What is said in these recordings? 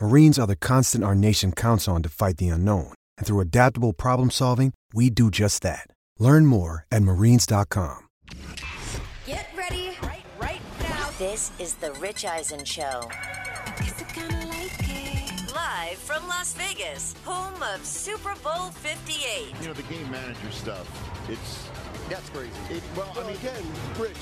Marines are the constant our nation counts on to fight the unknown. And through adaptable problem solving, we do just that. Learn more at marines.com. Get ready right, right now. This is The Rich Eisen Show. Live from Las Vegas, home of Super Bowl 58. You know, the game manager stuff, it's. That's crazy. It, well, Well, I mean, again, Rich,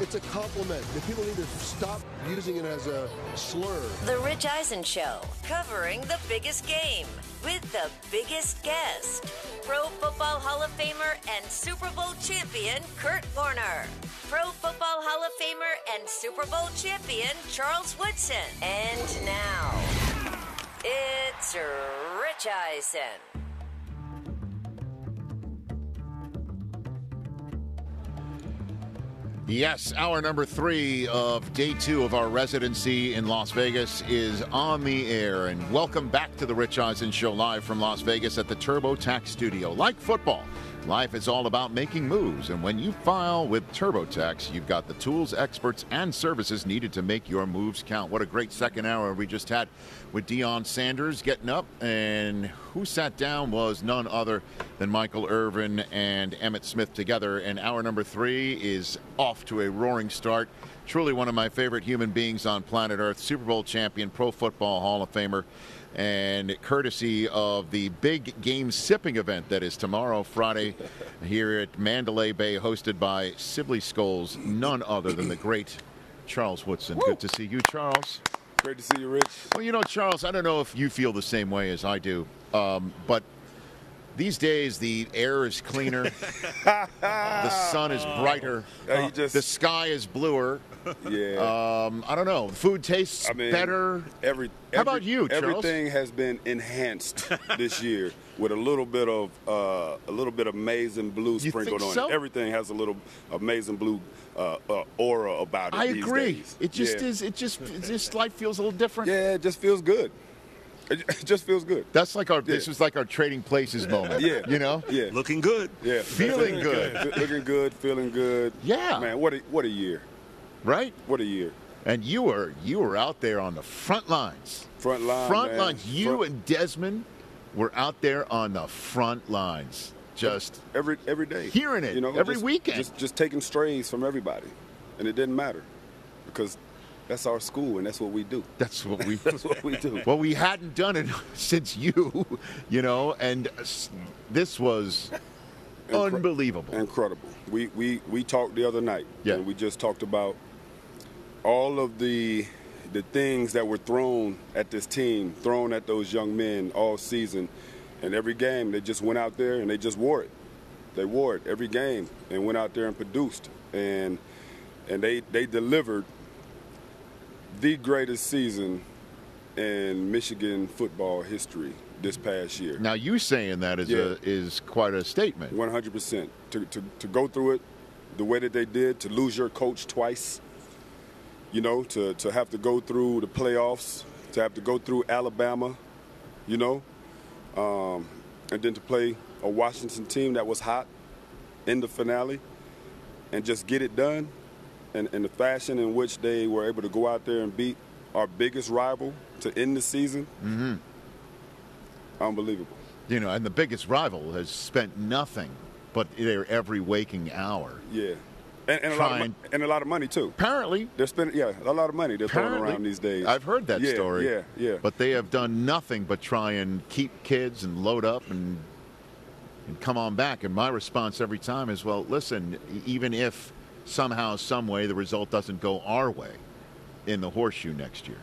it's a compliment. The people need to stop using it as a slur. The Rich Eisen Show. Covering the biggest game with the biggest guest. Pro Football Hall of Famer and Super Bowl champion Kurt Warner. Pro Football Hall of Famer and Super Bowl champion Charles Woodson. And now, It's Rich Eisen. Yes, hour number three of day two of our residency in Las Vegas is on the air. And welcome back to the Rich Eisen Show live from Las Vegas at the TurboTax Studio. Like football, life is all about making moves. And when you file with TurboTax, you've got the tools, experts, and services needed to make your moves count. What a great second hour we just had with Deion Sanders getting up. And who sat down was none other than Michael Irvin and Emmitt Smith together. And hour number three is off to a roaring start. Truly one of my favorite human beings on planet Earth, Super Bowl champion, Pro Football Hall of Famer, and courtesy of the big game sipping event that is tomorrow, Friday, here at Mandalay Bay, hosted by Sibley Scholes, none other than the great Charles Woodson. Good to see you, Charles. Great to see you, Rich. Well, you know, Charles, I don't know if you feel the same way as I do, um, but these days the air is cleaner, the sun is brighter, you just- the sky is bluer. Yeah. Um, I don't know. Food tastes I mean, better. Every, How about you, Charles? Everything has been enhanced this year with a little bit of uh, a little bit of amazing blue sprinkled on so? it. Everything has a little amazing blue uh, uh, aura about it. I agree. days. It just Yeah. is. It just. It just life feels a little different. Yeah, it just feels good. It it just feels good. That's like our. This Yeah. is like our trading places moment. Yeah. You know. Yeah. Looking good. Yeah. Feeling good. Looking good, feeling good. Yeah. Man, what a what a year. Right. What a year. And you were you were out there on the front lines. Front line. front man. lines. You Front- and Desmond were out there on the front lines, just every every day. Hearing it you know, every just- weekend. Just just taking strays from everybody, and it didn't matter because that's our school and that's what we do. that's what we. That's what we do. well, we hadn't done it since you, you know, and this was Incre- unbelievable. Incredible. We we we talked the other night. Yeah. And we just talked about all of the the things that were thrown at this team, thrown at those young men all season, and every game they just went out there and they just wore it. They wore it every game and went out there and produced and and they they delivered the greatest season in Michigan football history this past year. Now you saying that is Yeah. a is quite a statement. One hundred percent. To to to go through it the way that they did, to lose your coach twice, you know, to to have to go through the playoffs, to have to go through Alabama, you know, um, and then to play a Washington team that was hot in the finale, and just get it done, and, and the fashion in which they were able to go out there and beat our biggest rival to end the season. Mm-hmm. Unbelievable. You know, and the biggest rival has spent nothing but their every waking hour. Yeah, and, and a lot of and a lot of money too. Apparently, They're spending yeah a lot of money they're throwing around these days. I've heard that yeah, story. Yeah, yeah. But they have done nothing but try and keep kids and load up and and come on back. And my response every time is, well, listen, even if somehow, some way, the result doesn't go our way in the horseshoe next year,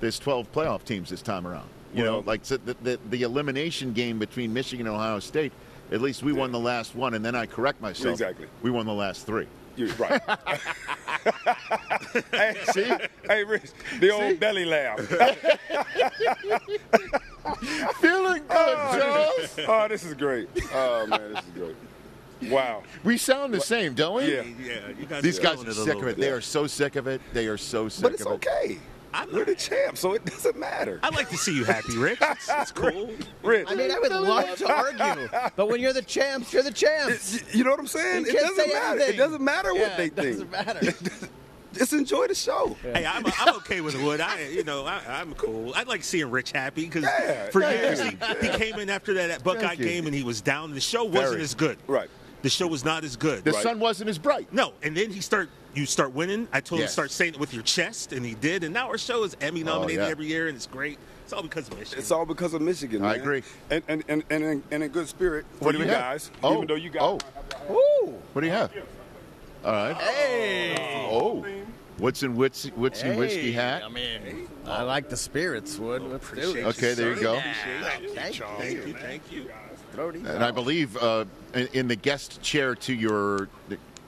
there's 12 playoff teams this time around. You know, like so the, the the elimination game between Michigan and Ohio State. At least we won the last one, and then I correct myself. Exactly. We won the last three. You're right. hey, see? Hey, Rich, the old belly laugh. Feeling good, oh, Charles. oh, this is great. Oh, man, this is great. Wow. We sound the same, don't we? Yeah. Yeah, you guys These guys are sick of it. bit. They are so sick of it. They are so sick But it's of it. okay. We're the champ, so it doesn't matter. I like to see you happy, Rick. It's, it's cool. Rich, I mean, I would love to argue, but when you're the champs, you're the champs. you know what I'm saying? You It can't doesn't say matter. anything. It doesn't matter what Yeah, they it think. It doesn't matter. Just enjoy the show. Hey, I'm, I'm okay with Wood. I, you know, I, I'm cool. I like seeing Rich happy because Yeah, for yeah. years he, he came in after that Buckeye game and he was down. The show wasn't Very. as good. Right. The show was not as good. The Right. sun wasn't as bright. No, and then he start you start winning. I told him Yes. to start saying it with your chest, and he did. And now our show is Emmy oh, nominated Oh, yeah. every year, and it's great. It's all because of Michigan. It's all because of Michigan. I agree. And and, and, and, in, and in good spirit for What do you we have? guys. Oh. Even though you guys Oh. Woo! What do you have? All right. Hey. Oh. What's in Wits, Witsy Whiskey hat? I mean, I like the spirits, Wood. Let's do it. Okay, there you go. Thank you. Thank you, thank you. Throw these And I believe uh, in, in the guest chair to your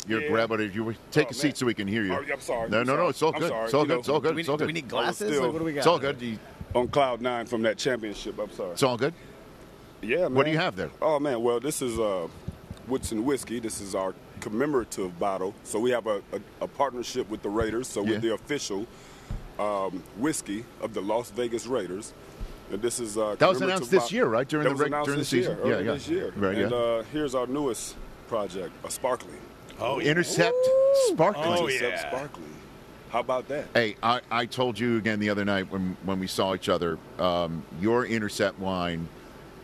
your Yeah. grab it. If you take Oh, a seat man. so we can hear you. Oh, I'm sorry. No, I'm no, no. It's all I'm good. sorry. It's all good. It's all good. We, It's all good. we need glasses? still- Like, what do we got? It's all good. You- on cloud nine from that championship. I'm sorry. It's all good. Yeah, man. What do you have there? Oh man, well this is uh, Woodson whiskey. This is our commemorative bottle. So we have a, a, a partnership with the Raiders. So Yeah. we're the official um, whiskey of the Las Vegas Raiders. And this is uh, That was announced this bot- year, right? During that the was reg- announced during the season? Year, Yeah, yeah. This year. Right, and yeah. uh, here's our newest project, a sparkling. Oh, Intercept Sparkling. Oh, Intercept yeah. Sparkling. How about that? Hey, I, I told you again the other night when, when we saw each other, um, your Intercept wine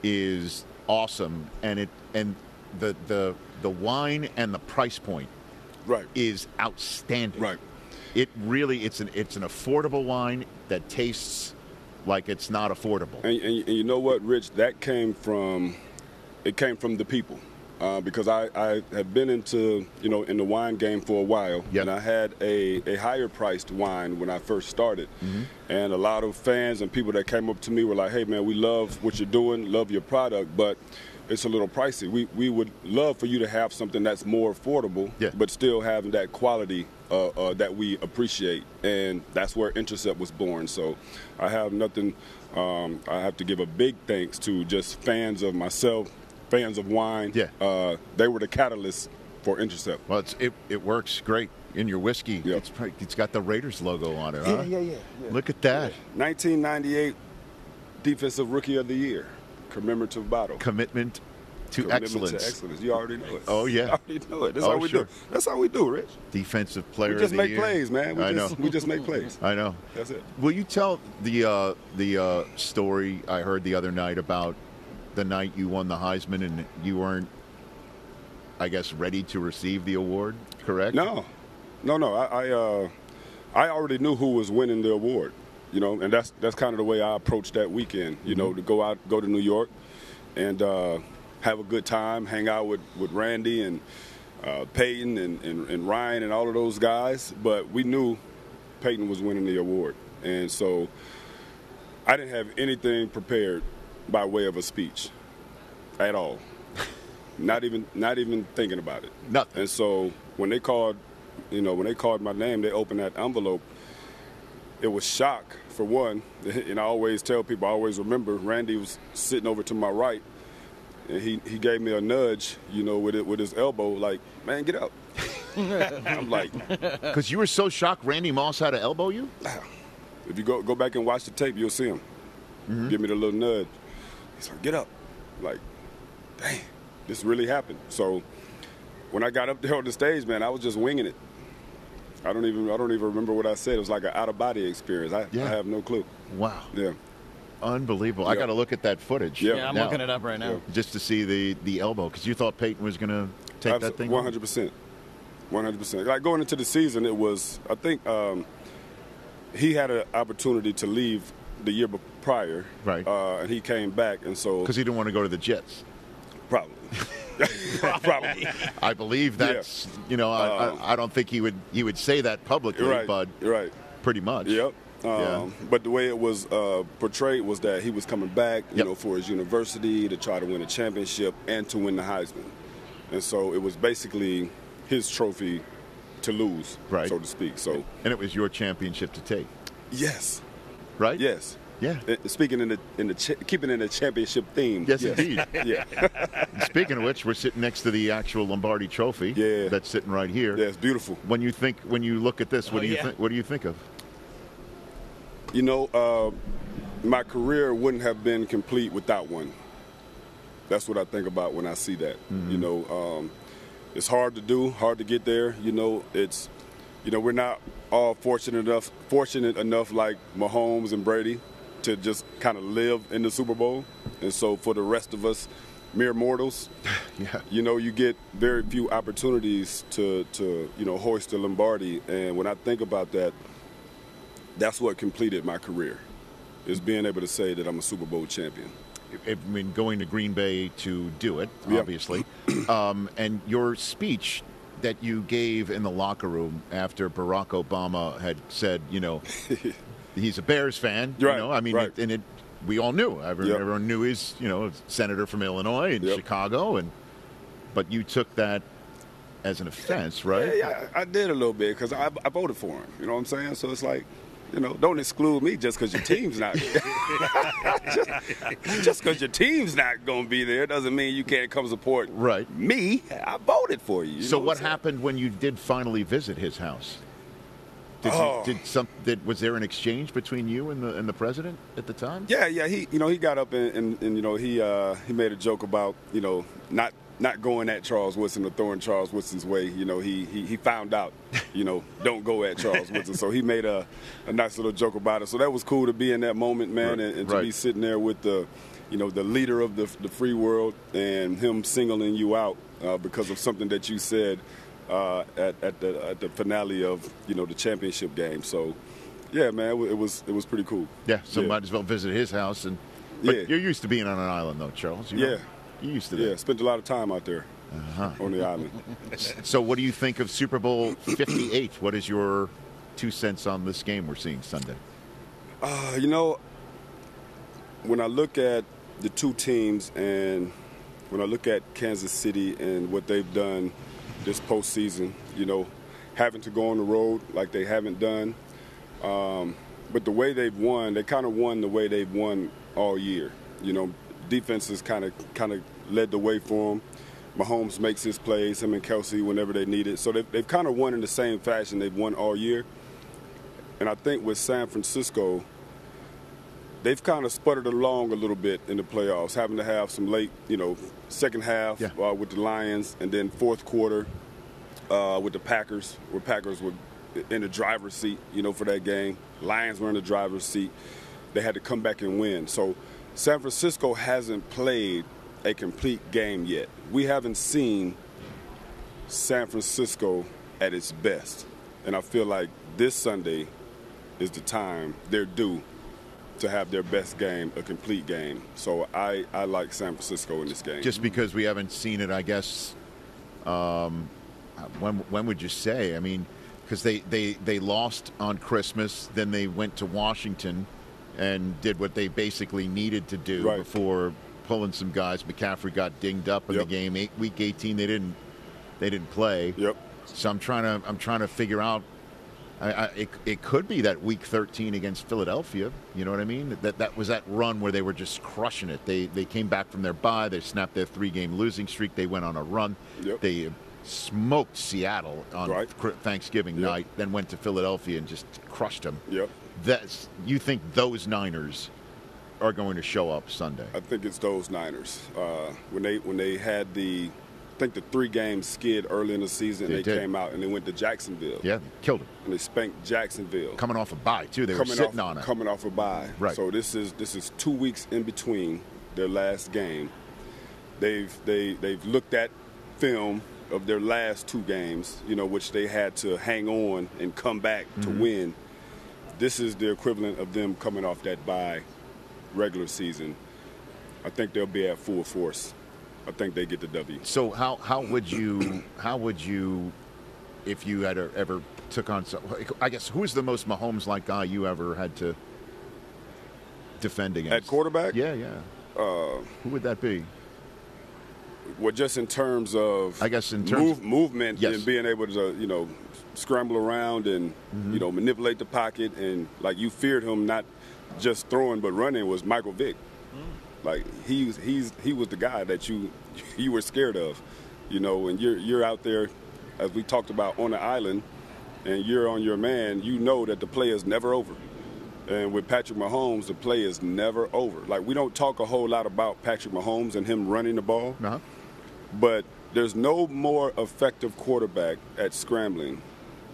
is awesome, and it and the the the wine and the price point Right. is outstanding. Right. It really it's an it's an affordable wine that tastes like it's not affordable. And, and, and you know what, Rich? That came from, it came from the people. Uh, because I, I had been into, you know, in the wine game for a while. Yep. And I had a, a higher priced wine when I first started. Mm-hmm. And a lot of fans and people that came up to me were like, hey, man, we love what you're doing, love your product, but it's a little pricey. We, we would love for you to have something that's more affordable, Yeah. but still having that quality uh, uh, that we appreciate. And that's where Intercept was born. So I have nothing, um, I have to give a big thanks to just fans of myself, fans of wine. Yeah. Uh, they were the catalyst for Intercept. Well, it's, it it works great in your whiskey. Yeah. It's probably- it's got the Raiders logo on it. Yeah, huh? yeah, yeah, yeah. Look at that 1998 Defensive Rookie of the Year, commemorative bottle. commitment to Commitment excellence. To excellence. You already know it. Oh, yeah. You already know it. That's Oh, how we sure. do. That's how we do, Rich. Defensive player We just make year. plays, man. We I just, know. We just make plays. I know. That's it. Will you tell the uh, the uh, story I heard the other night about the night you won the Heisman and you weren't, I guess, ready to receive the award? Correct? No, no, no. I I, uh, I already knew who was winning the award, you know, and that's that's kind of the way I approached that weekend. You know, to go out, go to New York, and uh, have a good time, hang out with with Randy and uh, Peyton and, and and Ryan and all of those guys. But we knew Peyton was winning the award, and so I didn't have anything prepared by way of a speech at all. not even not even thinking about it. Nothing. And so when they called, you know, when they called my name, they opened that envelope. It was shock for one, and I always tell people, I always remember Randy was sitting over to my right, and he, he gave me a nudge, you know, with it with his elbow, like, man, get up. I'm like, Because you were so shocked Randy Moss had to elbow you? Ah. if you go go back and watch the tape, you'll see him. Mm-hmm. Give me the little nudge. He's like, get up. Like, dang, this really happened. So when I got up there on the stage, man, I was just winging it. I don't even I don't even remember what I said. It was like an out of body experience. I, Yeah. I have no clue. Wow. Yeah. Unbelievable. I got to look at that footage. Yeah. Yeah, I'm now, looking it up right now. Just to see the, the elbow. Because you thought Peyton was going to take that thing? One hundred percent. One hundred percent. Like going into the season, it was. I think um, he had an opportunity to leave the year prior, Right. Uh, and he came back, and so Because he didn't want to go to the Jets. Probably. Probably. I believe that's you know I, Um, I, I don't think he would he would say that publicly, right. but right. pretty much. Yep. Um, Yeah. But the way it was uh, portrayed was that he was coming back, you Yep. know, for his university to try to win a championship and to win the Heisman. And so it was basically his trophy to lose, Right. so to speak. So And it was your championship to take, yes, right? yes. Yeah. Uh, Speaking in the in the cha- keeping in the championship theme. Yes, indeed. Yeah, Speaking of which, we're sitting next to the actual Lombardi Trophy. Yeah. That's sitting right here. yeah, it's beautiful. When you think, when you look at this, what Oh, do you yeah. think? What do you think of? You know, uh, my career wouldn't have been complete without one. That's what I think about when I see that. You know, um, it's hard to do, hard to get there. You know, it's, you know, we're not all fortunate enough, fortunate enough like Mahomes and Brady, to just kind of live in the Super Bowl. And so for the rest of us, mere mortals, Yeah. you know, you get very few opportunities to, to you know, hoist the Lombardi. And when I think about that, that's what completed my career, is being able to say that I'm a Super Bowl champion. I mean, going to Green Bay to do it, obviously. um, and your speech that you gave in the locker room after Barack Obama had said, you know, he's a Bears fan. Right, You know, I mean, right. it, and it, we all knew. Everyone, Yep. everyone knew he's, you know, a senator from Illinois and Yep. Chicago, and but you took that as an offense, right? Yeah, yeah, I did a little bit because I, I voted for him. You know what I'm saying? So it's like, you know, don't exclude me just because your team's not. just because your team's not going to be there doesn't mean you can't come support Right. me. I voted for you. you so what I'm happened when you did finally visit his house? Did, Oh. you, did some? Did, was there an exchange between you and the and the president at the time? Yeah, yeah. He, you know, he got up and, and, and you know, he uh, he made a joke about, you know, not not going at Charles Woodson or throwing Charles Woodson's way. You know, he he, he found out, you know, don't go at Charles Woodson. So he made a, a nice little joke about it. So that was cool to be in that moment, man, Right, and, and to right. be sitting there with the, you know, the leader of the the free world and him singling you out uh, because of something that you said uh, at at the at the finale of you know the championship game. So. Yeah, man, it was it was pretty cool. Yeah, so Yeah. might as well visit his house. And but Yeah. you're used to being on an island, though, Charles. You Yeah. you used to Yeah, spent a lot of time out there Uh-huh. on the island. So, what do you think of Super Bowl 58? what is your two cents on this game we're seeing Sunday? Uh, you know, when I look at the two teams and when I look at Kansas City and what they've done this postseason, you know, having to go on the road like they haven't done, um, but the way they've won, they kind of won the way they've won all year. You know, defenses kind of kind of led the way for them. Mahomes makes his plays, him and Kelce, whenever they need it. So they've, they've kind of won in the same fashion they've won all year. And I think with San Francisco, they've kind of sputtered along a little bit in the playoffs, having to have some late, you know, second half Yeah. uh, with the Lions, and then fourth quarter uh, with the Packers, where Packers were in the driver's seat, you know, for that game. Lions were in the driver's seat. They had to come back and win. So San Francisco hasn't played a complete game yet. We haven't seen San Francisco at its best. And I feel like this Sunday is the time they're due to have their best game, a complete game. So I, I like San Francisco in this game. Just because we haven't seen it, I guess. Um, when when would you say? I mean, because they, they they lost on Christmas, then they went to Washington and did what they basically needed to do Right. before pulling some guys. McCaffrey got dinged up in Yep. the game. Eight, week 18, they didn't they didn't play. Yep. So I'm trying to I'm trying to figure out. I, I, it, it could be that week 13 against Philadelphia. You know what I mean? That that was that run where they were just crushing it. They they came back from their bye. They snapped their three game losing streak. They went on a run. Yep. They smoked Seattle on Right. Thanksgiving Yep. night. Then went to Philadelphia and just crushed them. Yep. That's you think those Niners are going to show up Sunday? I think it's those Niners. Uh, when they when they had the, think the three game skid early in the season, They they, came out and they went to Jacksonville. Yeah, killed them. And they spanked Jacksonville. Coming off a bye too. They were coming sitting off, on it. Coming off a bye. Right. So this is this is two weeks in between their last game. They've they they've looked at film of their last two games, you know, which they had to hang on and come back to Mm-hmm. win. This is the equivalent of them coming off that bye regular season. I think they'll be at full force I think they get the W. So how how would you how would you if you had ever took on some, I guess who's the most Mahomes like guy you ever had to defend against at quarterback? Yeah, yeah. Uh, Who would that be? Well, just in terms of I guess in terms move, movement Yes. and being able to you know scramble around and Mm-hmm. you know manipulate the pocket and like you feared him not just throwing but running was Michael Vick. Mm. Like he's he's he was the guy that you you were scared of, you know, and you're you're out there as we talked about on the island, and you're on your man. You know that the play is never over. And with Patrick Mahomes, the play is never over. Like we don't talk a whole lot about Patrick Mahomes and him running the ball, Uh-huh. but there's no more effective quarterback at scrambling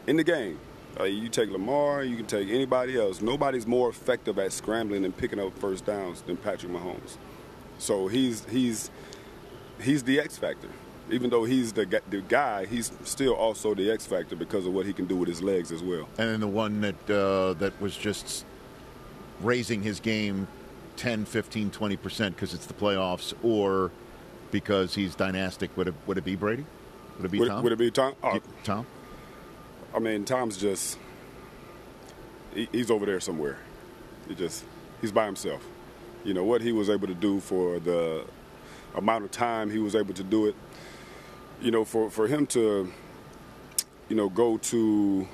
in the game. Uh, you take Lamar, you can take anybody else. Nobody's more effective at scrambling and picking up first downs than Patrick Mahomes. So he's he's he's the X factor. Even though he's the the guy, he's still also the X factor because of what he can do with his legs as well. And then the one that uh, that was just raising his game 10, 15, 20 percent because it's the playoffs, or because he's dynastic. Would it would it be Brady? Would it be Would, Tom? would it be Tom? You- Tom? I mean, Tom's just he, he's over there somewhere. He just he's by himself. You know what he was able to do for the amount of time he was able to do it. You know, for for him to you know go to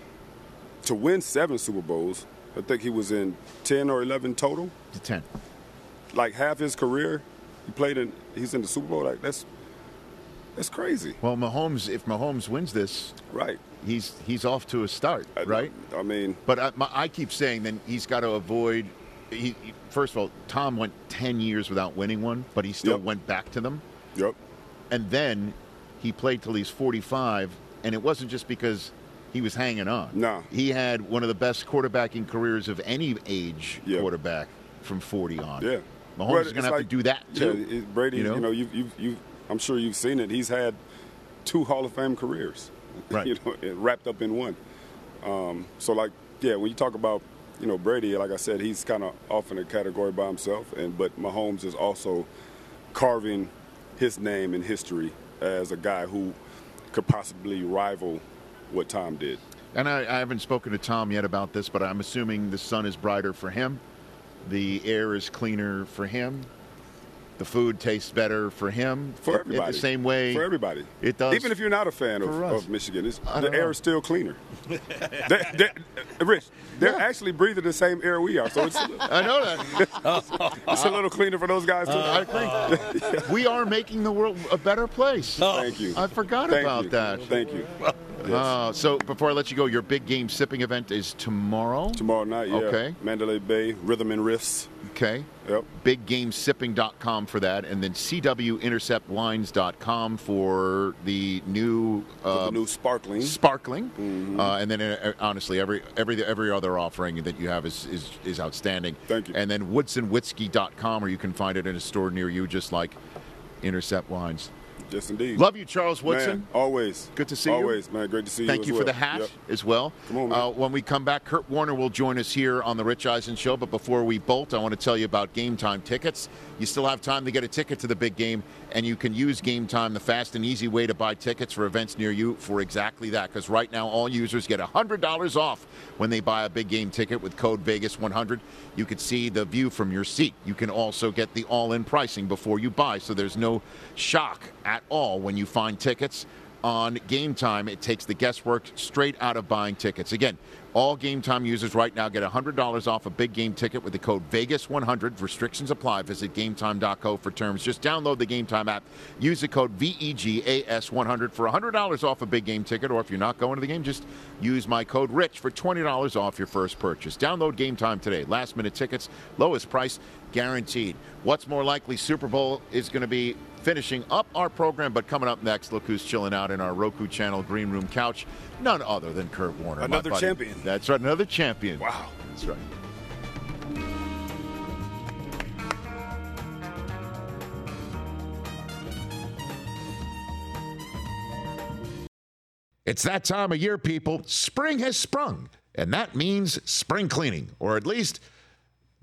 to win seven Super Bowls. I think he was in ten or eleven total. To ten. Like half his career, he played in. He's in the Super Bowl. Like that's that's crazy. Well, Mahomes, if Mahomes wins this, Right. he's he's off to a start, I- right? I mean, But I, my, I keep saying then he's got to avoid. He, he- first of all, Tom went ten years without winning one, but he still Yep. went back to them. yep. And then he played till he's forty-five, and it wasn't just because he was hanging on. No. he had one of the best quarterbacking careers of any age Yeah. quarterback from forty on. Yeah. Mahomes Well, is going to have like- to do that too. Yeah, Brady, you you know? know, you've, you've, you've, I'm sure you've seen it. He's had two Hall of Fame careers, Right. you know, wrapped up in one. Um, so, like, yeah, when you talk about, you know, Brady, like I said, he's kind of off in a category by himself, and but Mahomes is also carving his name in history as a guy who could possibly rival what Tom did. And I, I haven't spoken to Tom yet about this, but I'm assuming the sun is brighter for him. The air is cleaner for him. The food tastes better for him. For everybody. The same way. For everybody. It does. Even if you're not a fan of, of Michigan, it's, the air know. is still cleaner. they, they, uh, Rich, they're actually breathing the same air we are, so it's, I know that. it's a little cleaner for those guys too. Uh, I agree. we are making the world a better place. Thank you. I forgot Thank about you. that. Thank you. Uh, so before I let you go, your big game sipping event is tomorrow. Tomorrow night, yeah. Okay. Mandalay Bay, Rhythm and Riffs. Okay. Yep. BigGameSipping.com for that, and then CWInterceptWines.com for the new uh, the new sparkling. sparkling, Mm-hmm. uh, and then uh, honestly, every every every other offering that you have is is, is outstanding. Thank you. And then WoodsonWhiskey.com, or you can find it in a store near you, just like Intercept Wines. Yes, indeed. Love you, Charles Woodson. Man, always. Good to see you. Always, man. Great to see Thank you. Thank you, for the well. hat Yep. as well. Come on, man. Uh, when we come back, Kurt Warner will join us here on the Rich Eisen Show. But before we bolt, I want to tell you about Game Time tickets. You still have time to get a ticket to the big game, and you can use Game Time, the fast and easy way to buy tickets for events near you, for exactly that. Because right now, all users get $100 off when they buy a big game ticket with code Vegas100. You can see the view from your seat. You can also get the all-in pricing before you buy, so there's no shock at all when you find tickets on Game Time. It takes the guesswork straight out of buying tickets. Again, all Game Time users right now get $100 off a big game ticket with the code VEGAS100. Restrictions apply. Visit GameTime.co for terms. Just download the Game Time app. Use the code VEGAS100 for $100 off a big game ticket. Or if you're not going to the game, just use my code RICH for $20 off your first purchase. Download Game Time today. Last minute tickets, lowest price guaranteed. What's more likely, Super Bowl is going to be finishing up our program, but coming up next, look who's chilling out in our Roku channel green room couch. None other than Kurt Warner. Another champion. That's right, another champion. Wow. That's right. It's that time of year, people. Spring has sprung, and that means spring cleaning, or at least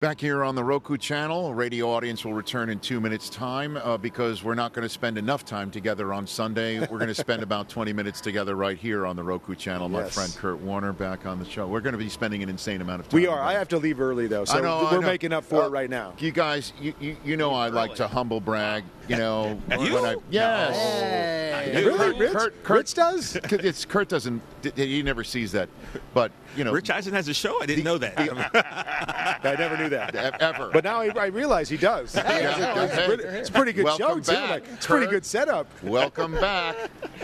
Back here on the Roku channel, radio audience will return in two minutes' time uh, because we're not going to spend enough time together on Sunday. We're going to spend about 20 minutes together right here on the Roku channel. My Yes. friend Kurt Warner back on the show. We're going to be spending an insane amount of time. We are. I have to leave early though, so I know, we're know. making up for Uh, it right now. You guys, you, you, you know I like to humble brag. You know, You? when I yes. Hey. Yeah, Really? Kurt, Rich? Kurt, Kurt Rich does? It's Kurt doesn't. He never sees that, but you know, Rich Eisen has a show. I didn't know that. I never knew that. ever. But now I, I realize he does. He has a- it's, a pretty, it's a pretty good Welcome show too. Like, it's a pretty good setup. Welcome back.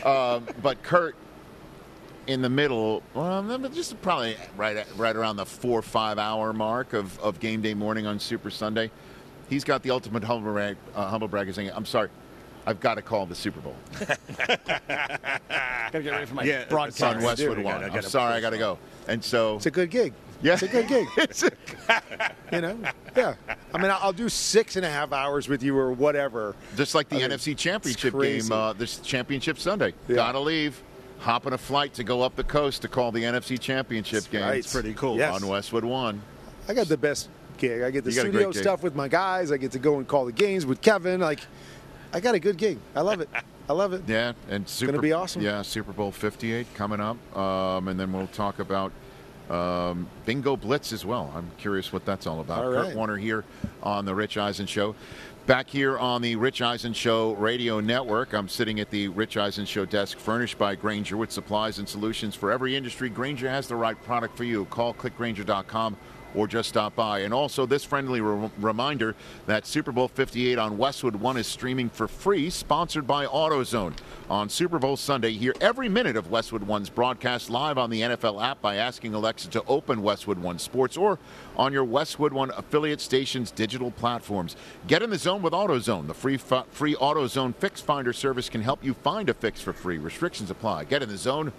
Um, but Kurt, in the middle, well, just probably right at, right around the four five hour mark of, of game day morning on Super Sunday, he's got the ultimate humble brag. Uh, humble brag is saying, "I'm sorry, I've got to call the Super Bowl Gotta get ready for my Yeah, broadcast. on Westwood One. I I'm sorry, I got to go." And so, It's a good gig. yeah, It's a good gig. It's a- You know? Yeah. I mean, I'll do six and a half hours with you or whatever. Just like the I mean, NFC Championship game, uh, this Championship Sunday. Yeah. Gotta leave, hop on a flight to go up the coast to call the NFC Championship That's game. right. It's pretty cool. Yes. on Westwood One. I got the best gig. I get the You got a studio stuff with my guys. I get to go and call the games with Kevin. Like, I got a good gig. I love it. I love it. Yeah, and Super it's gonna be awesome. Yeah, Super Bowl 58 coming up, um, and then we'll talk about um, Bingo Blitz as well. I'm curious what that's all about. All Kurt. Warner here on the Rich Eisen Show. Back here on the Rich Eisen Show radio network, I'm sitting at the Rich Eisen Show desk, furnished by Grainger with supplies and solutions for every industry. Grainger has the right product for you. Call clickgrainger.com or just stop by. And also, this friendly re- reminder that Super Bowl 58 on Westwood One is streaming for free, sponsored by AutoZone. On Super Bowl Sunday, hear every minute of Westwood One's broadcast live on the NFL app by asking Alexa to open Westwood One Sports or on your Westwood One affiliate station's digital platforms. Get in the zone with AutoZone. The free free AutoZone Fix Finder service can help you find a fix for free. Restrictions apply. Get in the zone.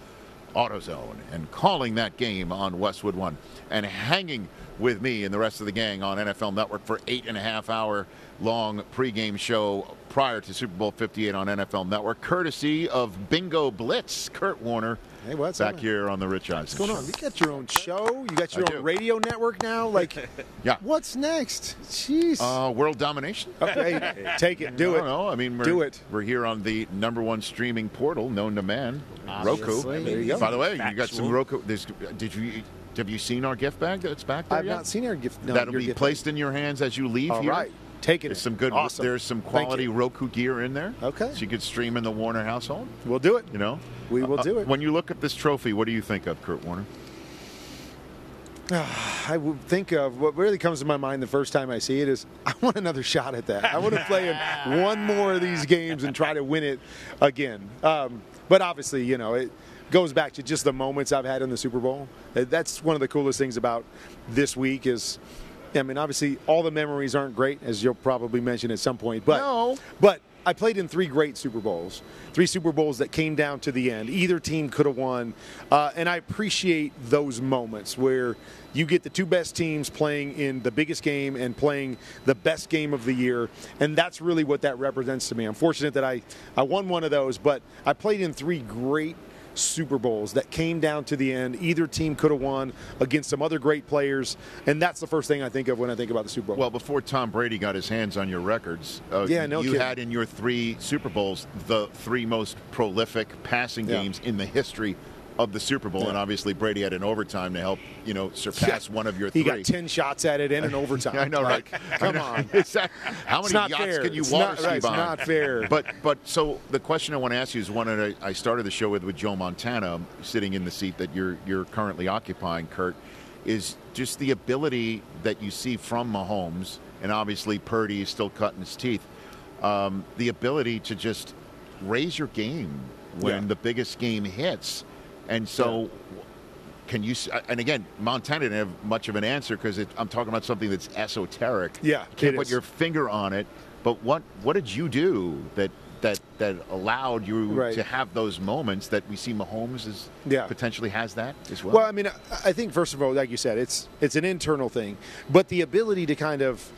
AutoZone and calling that game on Westwood One and hanging with me and the rest of the gang on NFL Network for eight and a half hour long pregame show prior to Super Bowl 58 on NFL Network, courtesy of Bingo Blitz. Kurt Warner Hey, what's back up? here on the Rich Eisen What's going on? You got your own show. You got your I own do. radio network now. Like, Yeah. what's next? Jeez. Uh, world domination? okay, take it. Do I it. don't know. I mean, we're, Do it. We're here on the number one streaming portal known to man, Obviously. Roku. There you go. By the way, you got some Roku. There's, did you have you seen our gift bag that's back there I've yet? not seen our gift. No, That'll your be gift. placed in your hands as you leave All here. right. Taking There's it. some good. Awesome. There's some quality. Roku gear in there. Okay. So you could stream in the Warner household. We'll do it. You know. We will Uh, do it. When you look at this trophy, what do you think of Kurt Warner? I would think of what really comes to my mind the first time I see it is I want another shot at that. I want to play in one more of these games and try to win it again. Um, but obviously, you know, it goes back to just the moments I've had in the Super Bowl. Uh, That's one of the coolest things about this week is, I mean, obviously all the memories aren't great, as you'll probably mention at some point. But No. but I played in three great Super Bowls, three Super Bowls that came down to the end. Either team could have won, uh, and I appreciate those moments where you get the two best teams playing in the biggest game and playing the best game of the year, and that's really what that represents to me. I'm fortunate that I I won one of those, but I played in three great Super Bowls that came down to the end. Either team could have won against some other great players, and that's the first thing I think of when I think about the Super Bowl. Well, before Tom Brady got his hands on your records, uh, Yeah, no you kidding. had in your three Super Bowls the three most prolific passing Yeah. games in the history of the Super Bowl, Yeah. and obviously Brady had an overtime to help you know surpass one of your he three. got 10 shots at it in an overtime. I know, right? Come on. It's that- How It's many yachts fair. can you It's water not- ski right, it's on? not fair. But but so the question I want to ask you is one that I I started the show with with Joe Montana sitting in the seat that you're you're currently occupying, Kurt, is just the ability that you see from Mahomes, and obviously Purdy is still cutting his teeth. Um, the ability to just raise your game when Yeah. the biggest game hits, and so. Can you? Uh, and again, Montana didn't have much of an answer because I'm talking about something that's esoteric. Yeah, can't it put is. your finger on it. But what what did you do that that that allowed you Right. to have those moments that we see Mahomes is Yeah. potentially has that as well? Well, I mean, I- I think first of all, like you said, it's it's an internal thing, but the ability to kind of,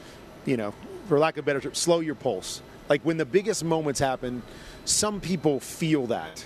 you know, for lack of a better term, slow your pulse. Like when the biggest moments happen, some people feel that,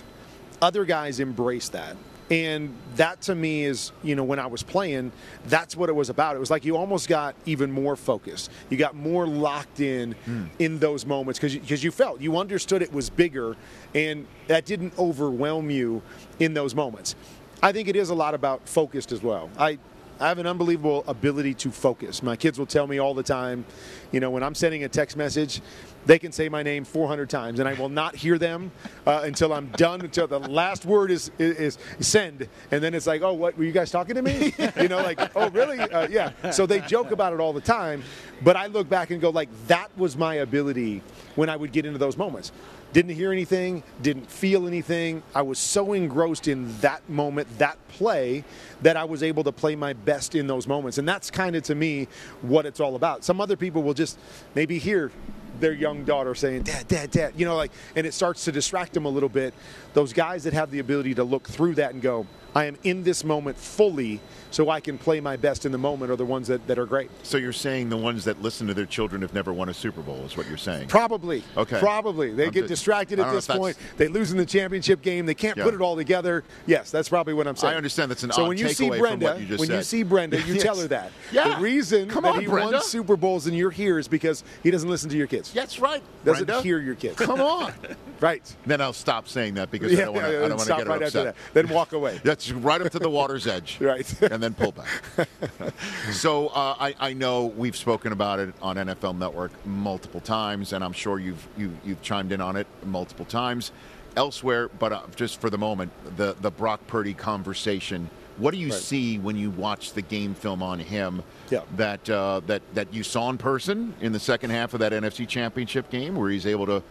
other guys embrace that. And that to me is, you know, when I was playing, that's what it was about. It was like you almost got even more focused. You got more locked in hmm. in those moments because because you felt you understood it was bigger, and that didn't overwhelm you in those moments. I think it is a lot about focused as well. I I have an unbelievable ability to focus. My kids will tell me all the time, you know, when I'm sending a text message, they can say my name 400 times, and I will not hear them uh, until I'm done. Until the last word is, is is send, and then it's like, oh, what were you guys talking to me? you know, like, oh, really? Uh, yeah. So they joke about it all the time, but I look back and go, like, that was my ability when I would get into those moments. Didn't hear anything, didn't feel anything. I was so engrossed in that moment, that play, that I was able to play my best in those moments. And that's kind of to me what it's all about. Some other people will just maybe hear their young daughter saying, Dad, Dad, Dad, you know, like, and it starts to distract them a little bit. Those guys that have the ability to look through that and go, I am in this moment fully so I can play my best in the moment are the ones that, that are great. so you're saying the ones that listen to their children have never won a Super Bowl is what you're saying? Probably. Okay. Probably. They I'm get just- distracted at this point. They lose in the championship game. They can't Yeah. put it all together. Yes, that's probably what I'm saying. I understand that's an so when you see Brenda, you when you see Brenda, you Yes. tell her that. Yeah. The reason Come that he Brenda. won Super Bowls and you're here is because he doesn't listen to your kids. That's right. Doesn't Brenda. hear your kids. Come on. Right. then I'll stop saying that because I Yeah, don't want to. I don't want to get her upset. that. Then walk away. That's right up to the water's edge. Right. and then pull back. so uh, I, I know we've spoken about it on NFL Network multiple times, and I'm sure you've you, you've chimed in on it multiple times elsewhere. But uh, just for the moment, the the Brock Purdy conversation. What do you Right. see when you watch the game film on him Yeah. that uh, that that you saw in person in the second half of that NFC Championship game, where he's able to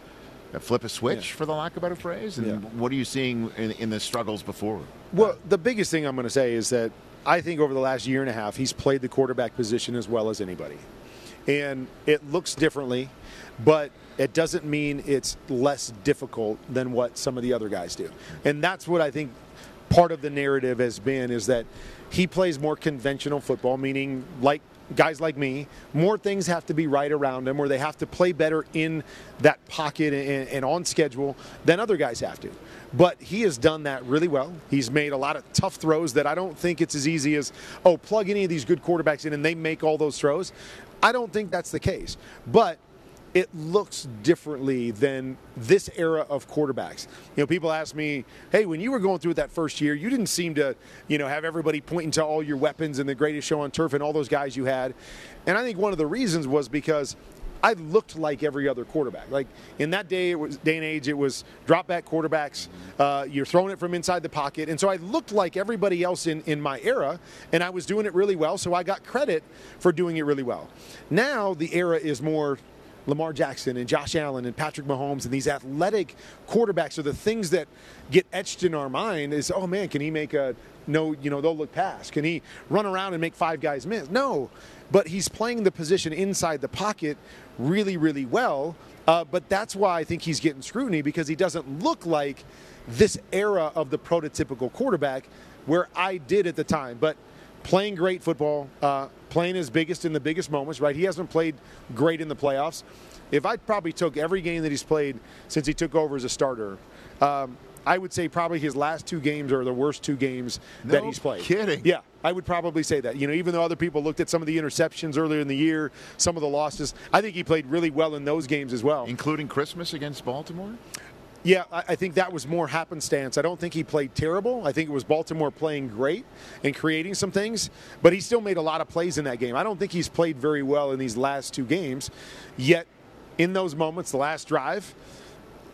uh, flip a switch, Yeah. for the lack of a better phrase? And Yeah. what are you seeing in, in the struggles before? Well, the biggest thing I'm going to say is that I think over the last year and a half, he's played the quarterback position as well as anybody. And it looks differently, but it doesn't mean it's less difficult than what some of the other guys do. And that's what I think part of the narrative has been is that he plays more conventional football, meaning like guys like me, more things have to be right around him, or they have to play better in that pocket and, and on schedule than other guys have to. But he has done that really well. He's made a lot of tough throws that I don't think it's as easy as, oh, plug any of these good quarterbacks in and they make all those throws. I don't think that's the case. But it looks differently than this era of quarterbacks. You know, people ask me, "Hey, when you were going through it that first year, you didn't seem to, you know, have everybody pointing to all your weapons and the greatest show on turf and all those guys you had." And I think one of the reasons was because I looked like every other quarterback. Like in that day, it was day and age, it was drop back quarterbacks. Uh, you're throwing it from inside the pocket, and so I looked like everybody else in in my era, and I was doing it really well. So I got credit for doing it really well. Now the era is more Lamar Jackson and Josh Allen and Patrick Mahomes and these athletic quarterbacks are the things that get etched in our mind is oh man can he make a no you know they'll look pass can he run around and make five guys miss? No. But he's playing the position inside the pocket really really well. Uh, but that's why I think he's getting scrutiny because he doesn't look like this era of the prototypical quarterback where I did at the time. But playing great football, uh, playing his biggest in the biggest moments, right? He hasn't played great in the playoffs. If I probably took every game that he's played since he took over as a starter, um, I would say probably his last two games are the worst two games no that he's played. Kidding? Yeah, I would probably say that. You know, even though other people looked at some of the interceptions earlier in the year, some of the losses, I think he played really well in those games as well, including Christmas against Baltimore. Yeah, I think that was more happenstance. I don't think he played terrible. I think it was Baltimore playing great and creating some things, but he still made a lot of plays in that game. I don't think he's played very well in these last two games. Yet, in those moments, the last drive,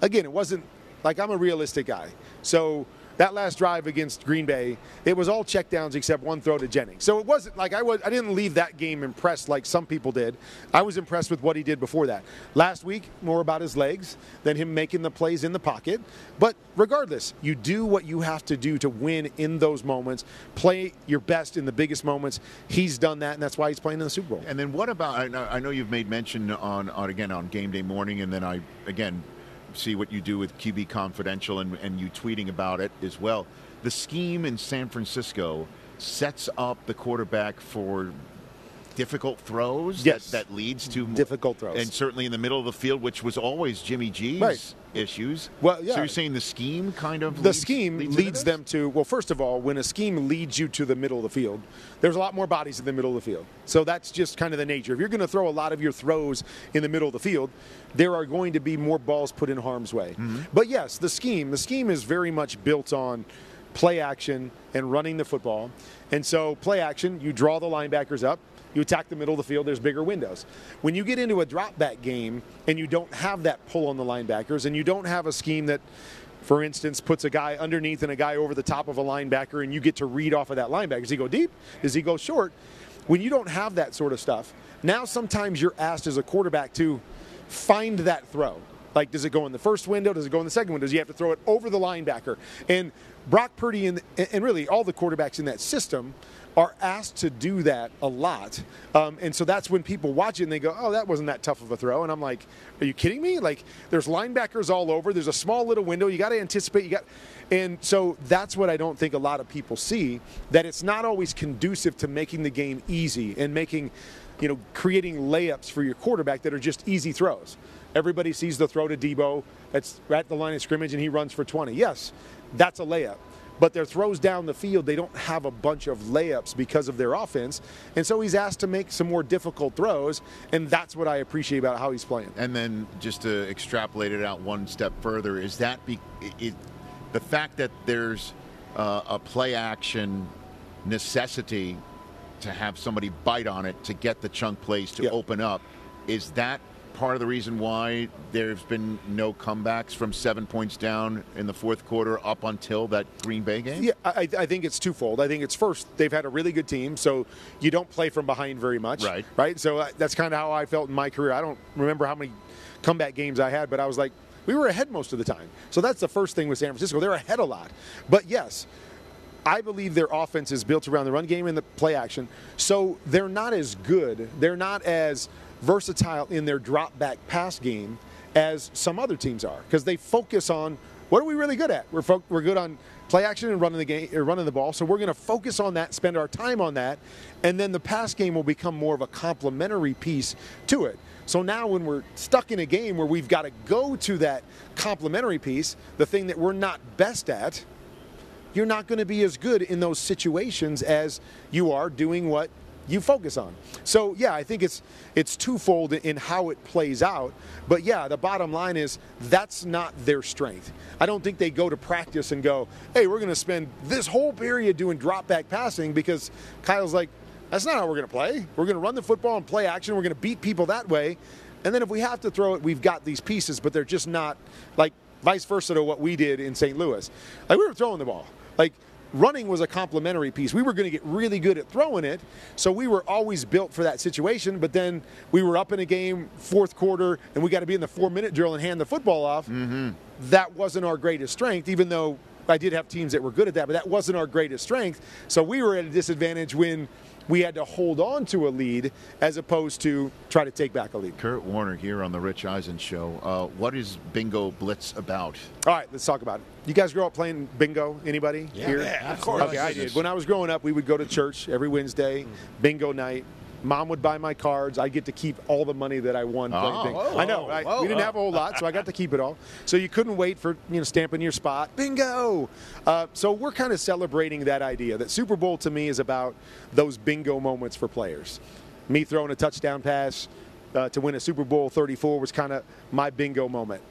again, it wasn't like I'm a realistic guy. So that last drive against Green Bay, it was all checkdowns except one throw to Jennings. So it wasn't like I was I didn't leave that game impressed like some people did. I was impressed with what he did before that. Last week, more about his legs than him making the plays in the pocket. But regardless, you do what you have to do to win in those moments. Play your best in the biggest moments. He's done that, and that's why he's playing in the Super Bowl. And then what about? I know, you've made mention on, on again on game day morning, and then I again see what you do with QB Confidential and, and you tweeting about it as well. The scheme in San Francisco sets up the quarterback for difficult throws yes. that, that leads to difficult throws. And certainly in the middle of the field, which was always Jimmy G's right. issues. Well, yeah. So you're saying the scheme kind of the leads, scheme leads, leads them to well, first of all, when a scheme leads you to the middle of the field, there's a lot more bodies in the middle of the field. So that's just kind of the nature. If you're going to throw a lot of your throws in the middle of the field, there are going to be more balls put in harm's way. Mm-hmm. But yes, the scheme, the scheme is very much built on play action and running the football. And so play action, you draw the linebackers up, you attack the middle of the field, there's bigger windows. When you get into a drop back game and you don't have that pull on the linebackers and you don't have a scheme that, for instance, puts a guy underneath and a guy over the top of a linebacker and you get to read off of that linebacker. Does he go deep? Does he go short? When you don't have that sort of stuff, now sometimes you're asked as a quarterback to find that throw. Like, does it go in the first window? Does it go in the second window? Does you have to throw it over the linebacker? And Brock Purdy and, and really all the quarterbacks in that system are asked to do that a lot. Um, and so that's when people watch it and they go, oh, that wasn't that tough of a throw. And I'm like, are you kidding me? Like, there's linebackers all over. There's a small little window. You got to anticipate. You got. And so that's what I don't think a lot of people see that it's not always conducive to making the game easy and making, you know, creating layups for your quarterback that are just easy throws. Everybody sees the throw to Deebo. that's at the line of scrimmage and he runs for 20. Yes, that's a layup but their throws down the field, they don't have a bunch of layups because of their offense. And so he's asked to make some more difficult throws, and that's what I appreciate about how he's playing. And then just to extrapolate it out one step further, is that be, it, the fact that there's uh, a play action necessity to have somebody bite on it to get the chunk plays to open up, is that part of the reason why there's been no comebacks from seven points down in the fourth quarter up until that Green Bay game? Yeah, I, I, think it's twofold. I think it's first, they've had a really good team, so you don't play from behind very much. Right. Right? So uh, that's kind of how I felt in my career. I don't remember how many comeback games I had, but I was like, we were ahead most of the time. So that's the first thing with San Francisco. They're ahead a lot. But yes, I believe their offense is built around the run game and the play action. So they're not as good. They're not as versatile in their drop back pass game as some other teams are because they focus on what are we really good at? We're, fo- we're good on play action and running the game, running the ball. So we're going to focus on that, spend our time on that, and then the pass game will become more of a complementary piece to it. So now when we're stuck in a game where we've got to go to that complementary piece, the thing that we're not best at, you're not going to be as good in those situations as you are doing what you focus on. So yeah, I think it's it's twofold in how it plays out. But yeah, the bottom line is that's not their strength. I don't think they go to practice and go, "Hey, we're going to spend this whole period doing drop back passing because Kyle's like, that's not how we're going to play. We're going to run the football and play action. We're going to beat people that way." And then if we have to throw it, we've got these pieces, but they're just not like vice versa to what we did in St. Louis. Like we were throwing the ball. Like running was a complementary piece. We were going to get really good at throwing it, so we were always built for that situation. But then we were up in a game, fourth quarter, and we got to be in the four-minute drill and hand the football off. Mm-hmm. That wasn't our greatest strength, even though I did have teams that were good at that, but that wasn't our greatest strength. So we were at a disadvantage when we had to hold on to a lead as opposed to try to take back a lead. Kurt Warner here on the Rich Eisen Show. Uh, what is Bingo Blitz about? All right, let's talk about it. You guys grow up playing bingo? Anybody Yeah, here? yeah, of course. Okay, I did. When I was growing up, we would go to church every Wednesday, bingo night. Mom would buy my cards. I get to keep all the money that I won playing Oh. I know. I, we didn't have a whole lot, so I got to keep it all. So you couldn't wait for you know stamping your spot. Bingo. Uh, so we're kind of celebrating that idea that Super Bowl to me is about those bingo moments for players. Me throwing a touchdown pass uh, to win a Super Bowl 34 was kind of my bingo moment.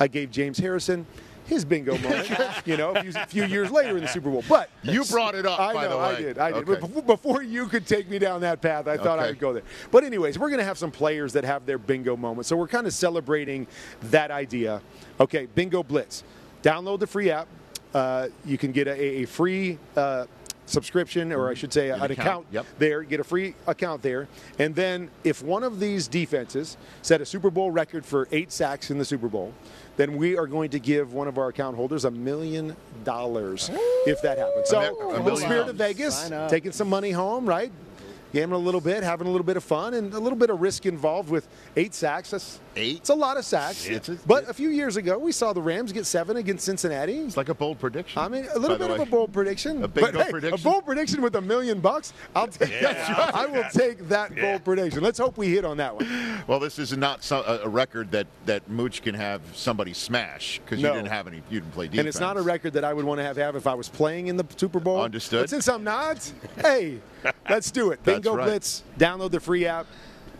I gave James Harrison his bingo moment, you know, a few, few years later in the Super Bowl. But You brought it up, I by know, the way. I did. I did. Okay. But before, before you could take me down that path, I thought I would go there. But anyways, we're going to have some players that have their bingo moment. So we're kind of celebrating that idea. Okay, Bingo Blitz. Download the free app. Uh, you can get a, a free uh, subscription, or I should say, An an account, account yep. there. Get a free account there. And then if one of these defenses set a Super Bowl record for eight sacks in the Super Bowl, then we are going to give one of our account holders a million dollars if that happens. So, mi- a little million spirit of Vegas, taking some money home, right? Gambling a little bit, having a little bit of fun, and a little bit of risk involved with eight sacks. That's Eight? It's a lot of sacks. It's a- but a few years ago, we saw the Rams get seven against Cincinnati. It's like a bold prediction. I mean, a little bit of a bold prediction. A bingo hey, prediction? A bold prediction with a million bucks. I'll take that. I will take that bold prediction. Let's hope we hit on that one. Well, this is not a record that, that Mooch can have somebody smash because No. you didn't have any. You didn't play defense. And it's not a record that I would want to have have if I was playing in the Super Bowl. Understood. But since I'm not, hey, let's do it. Bingo right. Blitz. Download the free app.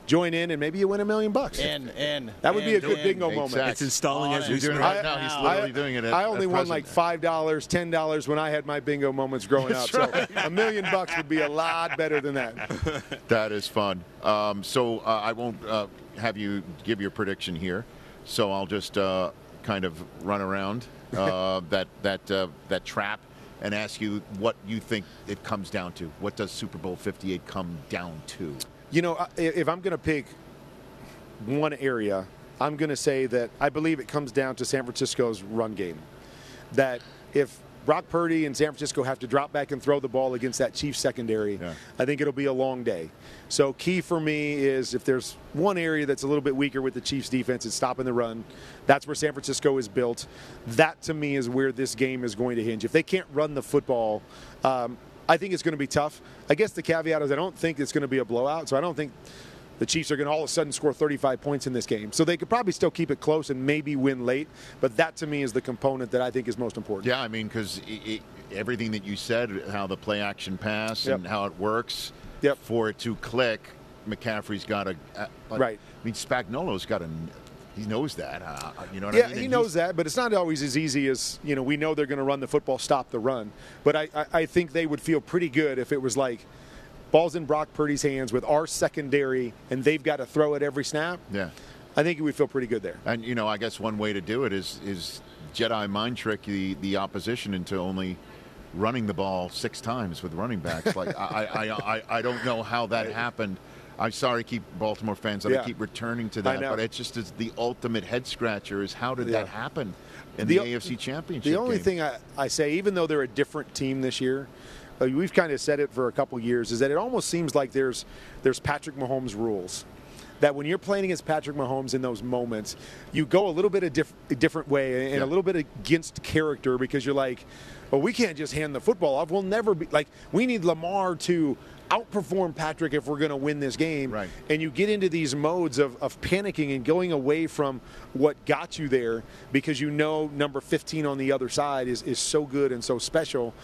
Join in, and maybe you win a million bucks. In, in. That would be a good in. bingo Eight moment. It's installing as we He's doing it speak. right now. He's I- literally doing it. At, I only at won present. like five dollars, ten dollars when I had my bingo moments growing up. So a million bucks would be a lot better than that. That is fun. Um, so uh, I won't uh, have you give your prediction here. So I'll just uh, kind of run around uh, that that uh, that trap and ask you what you think it comes down to. What does Super Bowl 58 come down to? You know, if I'm going to pick one area, I'm going to say that I believe it comes down to San Francisco's run game. That if Brock Purdy and San Francisco have to drop back and throw the ball against that Chiefs secondary, Yeah. I think it'll be a long day. So key for me is if there's one area that's a little bit weaker with the Chiefs defense, it's stopping the run. That's where San Francisco is built. That to me is where this game is going to hinge. If they can't run the football, um, I think it's going to be tough. I guess the caveat is I don't think it's going to be a blowout. So I don't think the Chiefs are going to all of a sudden score 35 points in this game. So they could probably still keep it close and maybe win late. But that to me is the component that I think is most important. Yeah, I mean, because everything that you said, how the play action pass and how it works, Yep. for it to click, McCaffrey's got to. Uh, Right. I mean, Spagnuolo's got a He knows that. Uh, you know what yeah, I mean? Yeah, he knows that, but it's not always as easy as you know. We know they're going to run the football, stop the run. But I, I, I think they would feel pretty good if it was like balls in Brock Purdy's hands with our secondary, and they've got to throw it every snap. Yeah. I think we feel pretty good there. And you know, I guess one way to do it is is Jedi mind trick the the opposition into only running the ball six times with running backs. Like I, I, I, I don't know how that happened. I'm sorry, keep Baltimore fans that I Yeah. keep returning to that, but it's just is the ultimate head scratcher. Is how did Yeah. that happen in the, The AFC Championship? The only game? thing I, I say, even though they're a different team this year, Uh, we've kind of said it for a couple years, is that it almost seems like there's there's Patrick Mahomes rules. That when you're playing against Patrick Mahomes in those moments, you go a little bit a, diff- a different way and Yeah. a little bit against character because you're like, well, we can't just hand the football off. We'll never be like we need Lamar to outperform Patrick if we're going to win this game. Right. And you get into these modes of, of panicking and going away from what got you there because you know number 15 on the other side is, is so good and so special.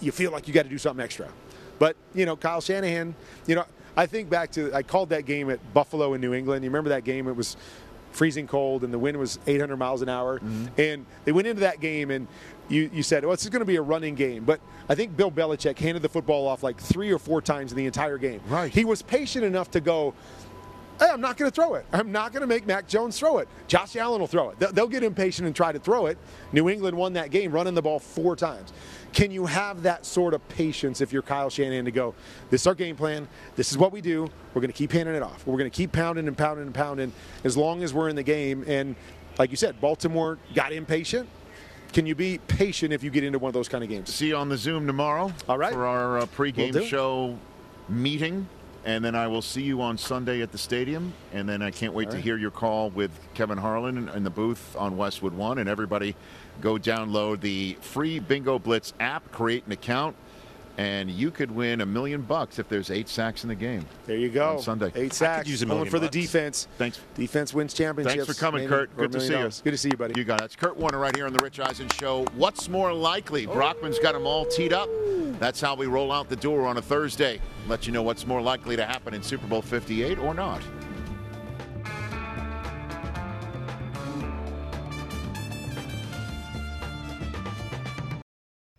You feel like you got to do something extra. But, you know, Kyle Shanahan, you know, I think back to, I called that game at Buffalo in New England. You remember that game? It was freezing cold and the wind was 800 miles an hour. Mm-hmm. And they went into that game and you, you said, well, this is going to be a running game. But I think Bill Belichick handed the football off like three or four times in the entire game. Right. He was patient enough to go, Hey, I'm not going to throw it. I'm not going to make Mac Jones throw it. Josh Allen will throw it. They'll get impatient and try to throw it. New England won that game running the ball four times. Can you have that sort of patience if you're Kyle Shanahan to go, this is our game plan, this is what we do, we're going to keep handing it off. We're going to keep pounding and pounding and pounding as long as we're in the game. And like you said, Baltimore got impatient. Can you be patient if you get into one of those kind of games? See you on the Zoom tomorrow. All right. For our uh, pregame Will show meeting. And then I will see you on Sunday at the stadium. And then I can't wait to hear your call with Kevin Harlan in the booth on Westwood One. And everybody go download the free Bingo Blitz app, create an account, and you could win a million bucks if there's eight sacks in the game. There you go. On Sunday. Eight sacks. use a Going million for the defense. Thanks. Defense wins championships. Thanks for coming, maybe, Kurt. Good to million see you. Good to see you, buddy. You got it. It's Kurt Warner right here on the Rich Eisen Show. What's more likely? Brockman's got them all teed up. That's how we roll out the door on a Thursday. Let you know what's more likely to happen in Super Bowl 58 or not.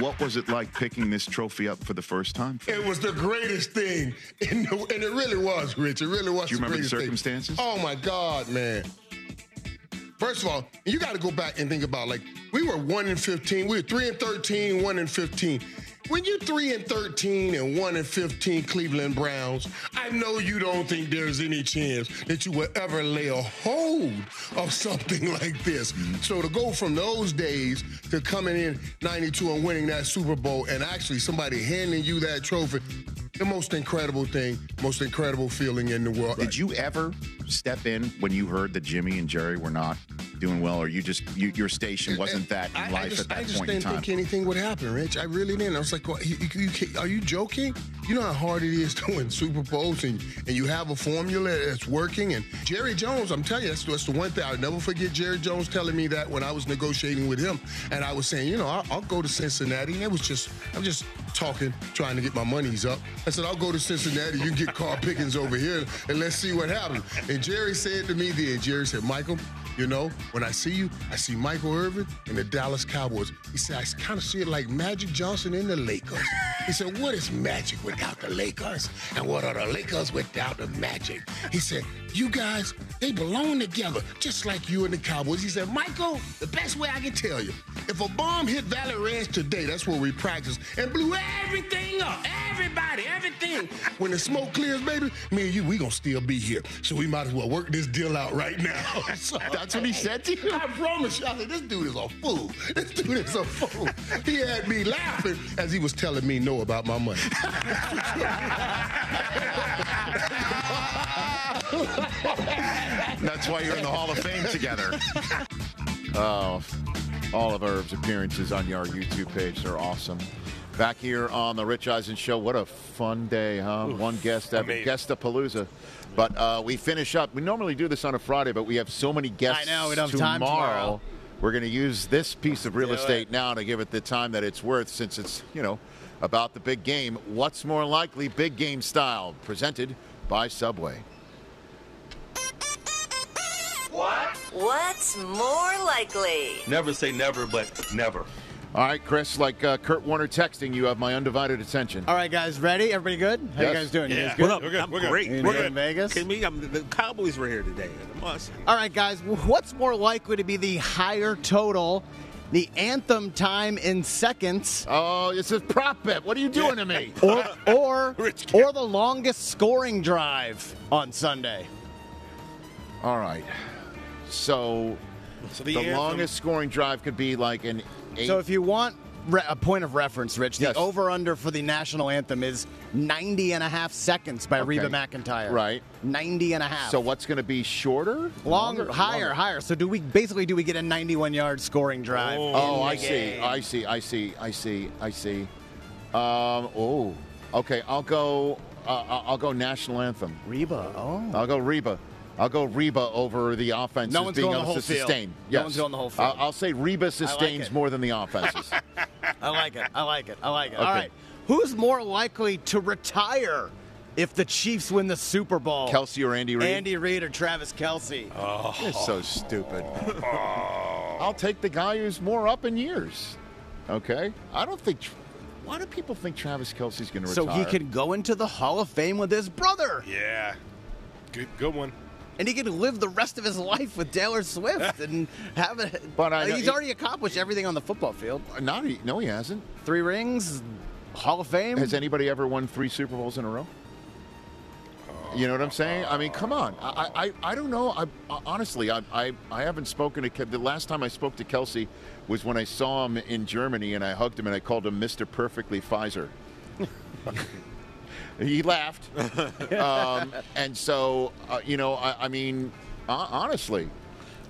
What was it like picking this trophy up for the first time? It was the greatest thing, in the, and it really was, Rich. It really was. Do you the remember the greatest thing. circumstances? Oh my God, man! First of all, you got to go back and think about like we were one and fifteen. We were three and 13, one and fifteen. When you're three and thirteen and one and fifteen, Cleveland Browns, I know you don't think there's any chance that you will ever lay a hold of something like this. So to go from those days to coming in '92 and winning that Super Bowl, and actually somebody handing you that trophy, the most incredible thing, most incredible feeling in the world. Did you ever step in when you heard that Jimmy and Jerry were not doing well, or you just you, your station wasn't that in I, life I just, at that I just point in didn't think anything would happen, Rich. I really didn't. I was like, well, you, you, you are you joking? You know how hard it is to win Super Bowls, and, and you have a formula that's working. And Jerry Jones, I'm telling you, that's, that's the one thing I'll never forget. Jerry Jones telling me that when I was negotiating with him, and I was saying, you know, I'll, I'll go to Cincinnati. And it was just, I'm just talking, trying to get my monies up. I said, I'll go to Cincinnati. You can get Carl Pickens over here, and let's see what happens. And Jerry said to me then, Jerry said, Michael, you know, when I see you, I see Michael Irvin and the Dallas Cowboys. He said, I kind of see it like Magic Johnson in the Lakers. He said, What is Magic without the Lakers? And what are the Lakers without the Magic? He said, You guys, they belong together, just like you and the Cowboys. He said, Michael, the best way I can tell you, if a bomb hit Valley Ranch today, that's where we practice, and blew everything up, everybody, everything. When the smoke clears, baby, me and you, we gonna still be here. So we might as well work this deal out right now. So, That's what he said to you? I promise you, I said, this dude is a fool. This dude is a fool. He had me laughing as he was telling me no about my money. That's why you're in the Hall of Fame together. Oh, all of Irv's appearances on our YouTube page They're awesome. Back here on the Rich Eisen Show, what a fun day, huh? One guest, every guest amazing. Palooza. But uh, we finish up. We normally do this on a Friday, but we have so many guests I know, we don't have time tomorrow. We're going to use this piece of real Do estate it. now to give it the time that it's worth, since it's you know about the big game. What's more likely, big game style, presented by Subway. What's more likely? Never say never, but never. All right, Chris, like uh, Kurt Warner texting, you have my undivided attention. All right, guys, ready? Everybody good? How Yes. you guys doing? You Yeah. guys good? What up? I'm great. You We're good good. in Vegas? Kidding me? I'm, the Cowboys were here today. I'm awesome. All right, guys, what's more likely to be the higher total, the anthem time in seconds, Oh, this is prop bet. What are you doing to me? or or or the longest scoring drive on Sunday? All right. So, So the, the anthem- longest scoring drive could be like an eight. So if you want re- a point of reference, Rich, the Yes. over-under for the national anthem is 90 and a half seconds by Okay. Reba McEntire. Right. 90 and a half. so what's going to be shorter? Longer, higher, Longer. higher. So do we basically do we get a 91 yard scoring drive? Oh. Oh, in the I see. I see. I see. I see. I see. Um. Oh. Okay. I'll go. Uh, I'll I'll go national anthem. Reba. Oh. I'll go Reba. I'll go Reba over the offenses No one's being going able the to whole field. sustain. No Yes. one's going the whole field. I'll, I'll say Reba sustains it. more than the offenses. I like it. I like it. I like it. All Okay. right. Who's more likely to retire if the Chiefs win the Super Bowl? Kelce or Andy Reid? Andy Reid or Travis Kelce? Oh, you're so stupid. I'll take the guy who's more up in years. Okay? I don't think. Why do people think Travis Kelce's going to retire? so he can go into the Hall of Fame with his brother, Yeah. Good, good one. And he can live the rest of his life with Taylor Swift and have it. But I uh, know- he's already accomplished everything on the football field. Not, he- no, he hasn't. Three rings, Hall of Fame. Has anybody ever won three Super Bowls in a row? You know what I'm saying? I mean, come on. I I, I don't know. I, I honestly, I, I I haven't spoken to Ke- the last time I spoke to Kelce was when I saw him in Germany and I hugged him and I called him Mr. Perfectly Pfizer. he laughed, um, and so uh, you know, I, I mean, uh, honestly.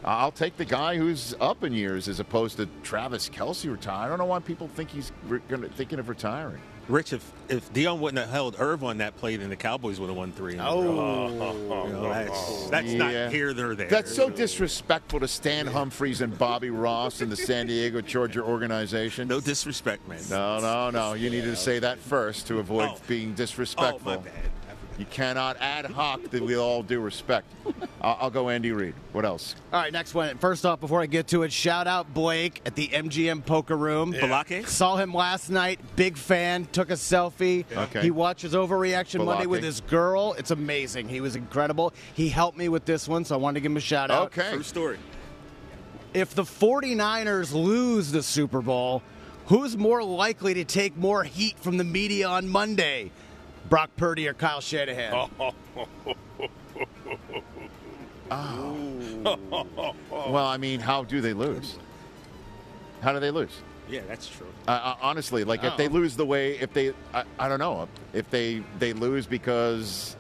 I'll take the guy who's up in years as opposed to Travis Kelce retiring. I don't know why people think he's re- gonna, thinking of retiring. Rich, if, if Deion wouldn't have held Irv on that play, then the Cowboys would have won three. Oh. You know, that's oh. that's Yeah. not here nor there. That's so disrespectful to Stan Humphries and Bobby Ross and the San Diego Charger organization. No disrespect, man. No, no, no. You needed to say that first to avoid Oh. being Oh, disrespectful. my bad. You cannot ad hoc that we all due respect. I'll, I'll go Andy Reid. What else? All right, next one. First off, before I get to it, shout out Blake at the MGM Poker Room. Balake? Saw him last night. Big fan. Took a selfie. Okay. He watches Overreaction Monday with his girl. It's amazing. He was incredible. He helped me with this one, so I wanted to give him a shout out. Okay. True story. If the 49ers lose the Super Bowl, who's more likely to take more heat from the media on Monday? Brock Purdy or Kyle Shanahan? Well, I mean, how do they lose? How do they lose? Yeah, that's true. Uh, uh, honestly, like if they lose the way, if they, I, I don't know, if they they lose because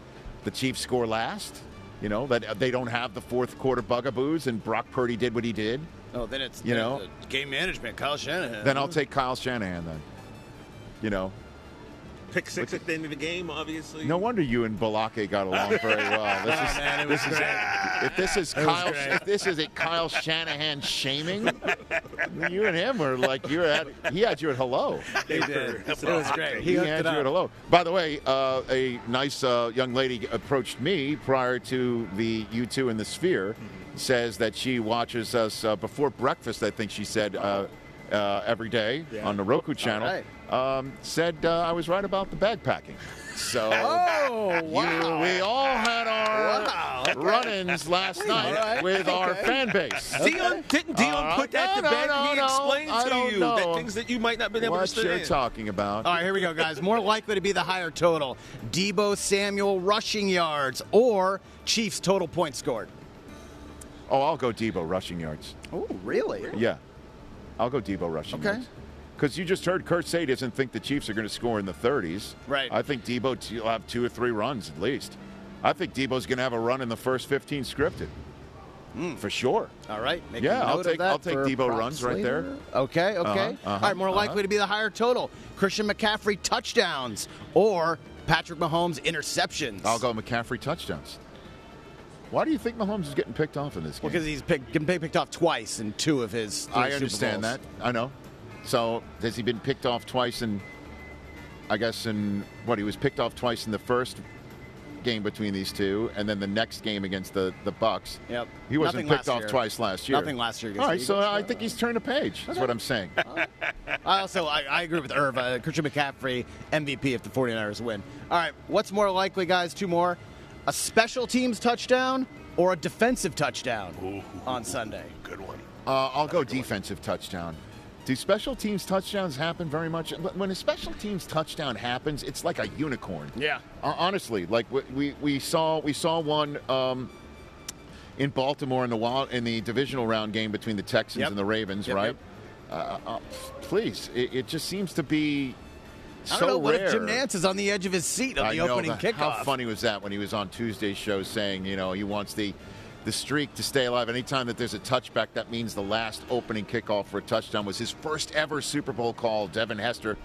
the Chiefs score last, you know, that they don't have the fourth quarter bugaboos, and Brock Purdy did what he did, Oh, then it's You know? game management. Kyle Shanahan. then I'll take Kyle Shanahan. Then, you know, Pick six at the end of the game, obviously. no wonder you and Balake got along very well. This is, man, this is if this is was Kyle, if this is a Kyle Shanahan shaming, you and him were like you're at. He had you at hello. He did. It was great. He, He had it you at hello. By the way, uh, a nice uh, young lady approached me prior to the U2 in the Sphere. Says that she watches us uh, before breakfast. I think she said uh, uh, every day on the Roku channel, um, said uh, I was right about the bag packing. So Oh, you- wow. we all had our Wow, run-ins last night right, with our fan base. Deion didn't Deion right. put that No, to no, bed? no, he explained I to you know. that things that you might not been able What to stay you're talking about? All right, here we go, guys. More likely to be the higher total Deebo Samuel rushing yards or Chiefs total points scored. Oh, I'll go Deebo rushing yards. Oh, really? Yeah, I'll go Deebo rushing Okay. yards. Because you just heard Kurt say he doesn't think the Chiefs are going to score in the 30s. Right. I think Deebo t- will have two or three runs at least. I think Deebo's going to have a run in the first 15 scripted. For sure. All right. make Yeah, a I'll take- of that I'll take Debo runs right later. there. Okay, okay. Uh-huh, uh-huh, right, more likely uh-huh. to be the higher total Christian McCaffrey touchdowns or Patrick Mahomes interceptions. I'll go McCaffrey touchdowns. Why do you think Mahomes is getting picked off in this game? Well, because he's picked, been picked off twice in two of his. I understand that. I know. So has he been picked off twice in? I guess in what he was picked off twice in the first game between these two, and then the next game against the the Bucks. Yep. He wasn't Nothing picked off year. twice last year. Nothing last year against All right, the so I think he's turned a page. That's what I'm saying. I also I, I agree with Irv. Uh, Christian McCaffrey MVP if the 49ers win. All right, what's more likely, guys? Two more: a special teams touchdown or a defensive touchdown on Sunday. Good one. Uh, I'll go defensive touchdown. Do special teams touchdowns happen very much? When a special teams touchdown happens, it's like a unicorn. Yeah. Honestly, like we, we, we saw we saw one um, in Baltimore in the wild, in the divisional round game between the Texans Yep. and the Ravens, Yep, right? Uh, uh, please, it, it just seems to be so I don't know what rare. if Jim Nantz is on the edge of his seat on the know opening that. kickoff. How funny was that when he was on Tuesday's show saying, you know, he wants the the streak to stay alive. Anytime that there's a touchback, that means the last opening kickoff for a touchdown was his first ever Super Bowl call. Devin Hester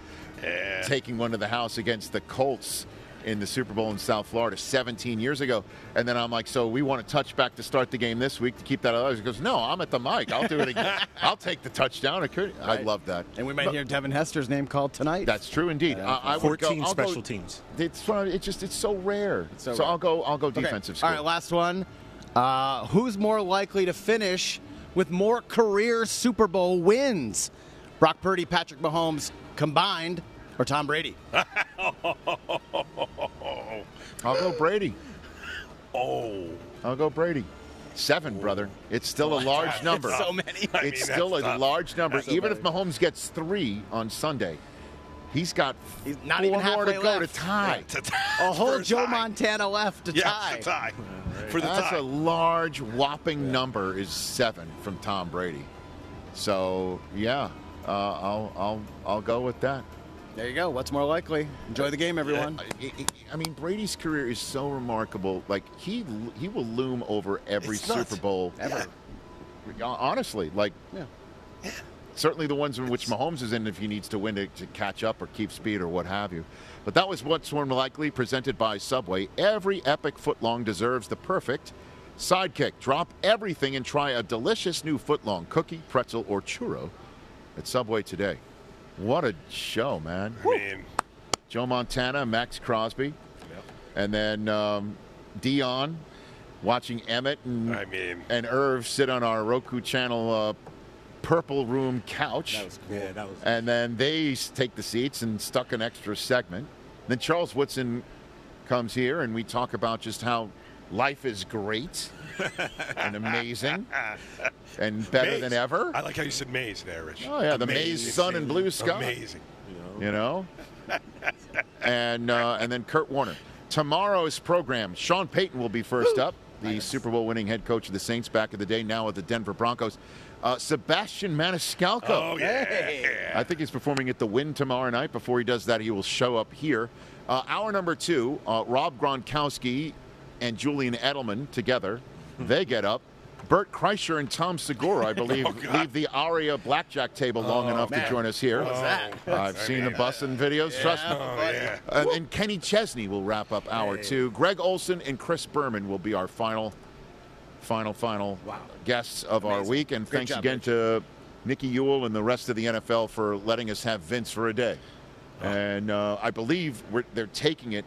taking one to the house against the Colts in the Super Bowl in South Florida 17 years ago. And then I'm like, so we want a touchback to start the game this week to keep that alive. He goes, no, I'm at the mic. I'll do it again. I'll take the touchdown. I could- I love that. And we might But- heir Devin Hester's name called tonight. that's true indeed. I, I would go, 14 special go, teams. It's fun. It's just it's so rare. so So, rare. I'll go. I'll go defensive. All School. right, last one. Uh, who's more likely to finish with more career Super Bowl wins? Brock Purdy, Patrick Mahomes combined, or Tom Brady? I'll go Brady. Oh. I'll go Brady. Seven, brother. It's still a large number. so many. I mean, It's still a tough. large number. That's so Even if. Mahomes gets three on Sunday, he's got He's not four even more to halfway go left. to tie. To- A whole a Joe tie. Montana left to Yes, tie. to tie. For the That's tie. a large, whopping number. Is seven from Tom Brady. So yeah, uh, I'll I'll I'll go with that. There you go. What's more likely? Enjoy the game, everyone. I, I- I mean, Brady's career is so remarkable. Like he he will loom over every It's nuts. Super Bowl Ever. Honestly, like Yeah. Certainly the ones in which Mahomes is in if he needs to win to, to catch up or keep speed or what have you. But that was what's more likely presented by Subway. Every epic footlong deserves the perfect sidekick. Drop everything and try a delicious new footlong cookie, pretzel, or churro at Subway today. What a show, man! I mean, Joe Montana, Maxx Crosby, and then um, Deion watching Emmitt and, I mean, and Irv sit on our Roku channel uh, purple room couch. That was cool. Yeah, that was. and then they take the seats and stuck an extra segment. Then Charles Woodson comes here and we talk about just how life is great and amazing and better Maze. than ever. I like how you said maze there, Rich. Oh, yeah, the Amazing. maze, sun, and blue sky. Amazing. you know. and uh, and then Kurt Warner. Tomorrow's program, Sean Payton will be first up. The Super Bowl winning head coach of the Saints back in the day, now with the Denver Broncos. Uh, Sebastian Maniscalco. Oh, yeah. I think he's performing at the Wynn tomorrow night. Before he does that, he will show up here. Uh, hour number two, uh, Rob Gronkowski and Julian Edelman together. They get up. Bert Kreischer and Tom Segura, I believe, Oh, leave the Aria blackjack table long enough man. to join us here. What was that? I've seen the busing videos. Trust me. Oh, yeah. And, and Kenny Chesney will wrap up hour two. Greg Olsen and Chris Berman will be our final, final, final guests of our week. And Great thanks job, again Rich. to Nikki Ewell and the rest of the NFL for letting us have Vince for a day. And uh, I believe we're, they're taking it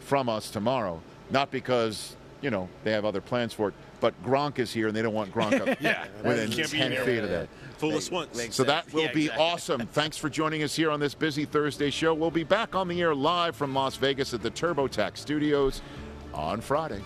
from us tomorrow, not because you know they have other plans for it, but Gronk is here and they don't want Gronk up Yeah. within He can't be in 10 here. feet of that. Fool us once. So that will Yeah, be exactly. awesome. Thanks for joining us here on this busy Thursday show. We'll be back on the air live from Las Vegas at the TurboTax Studios on Friday.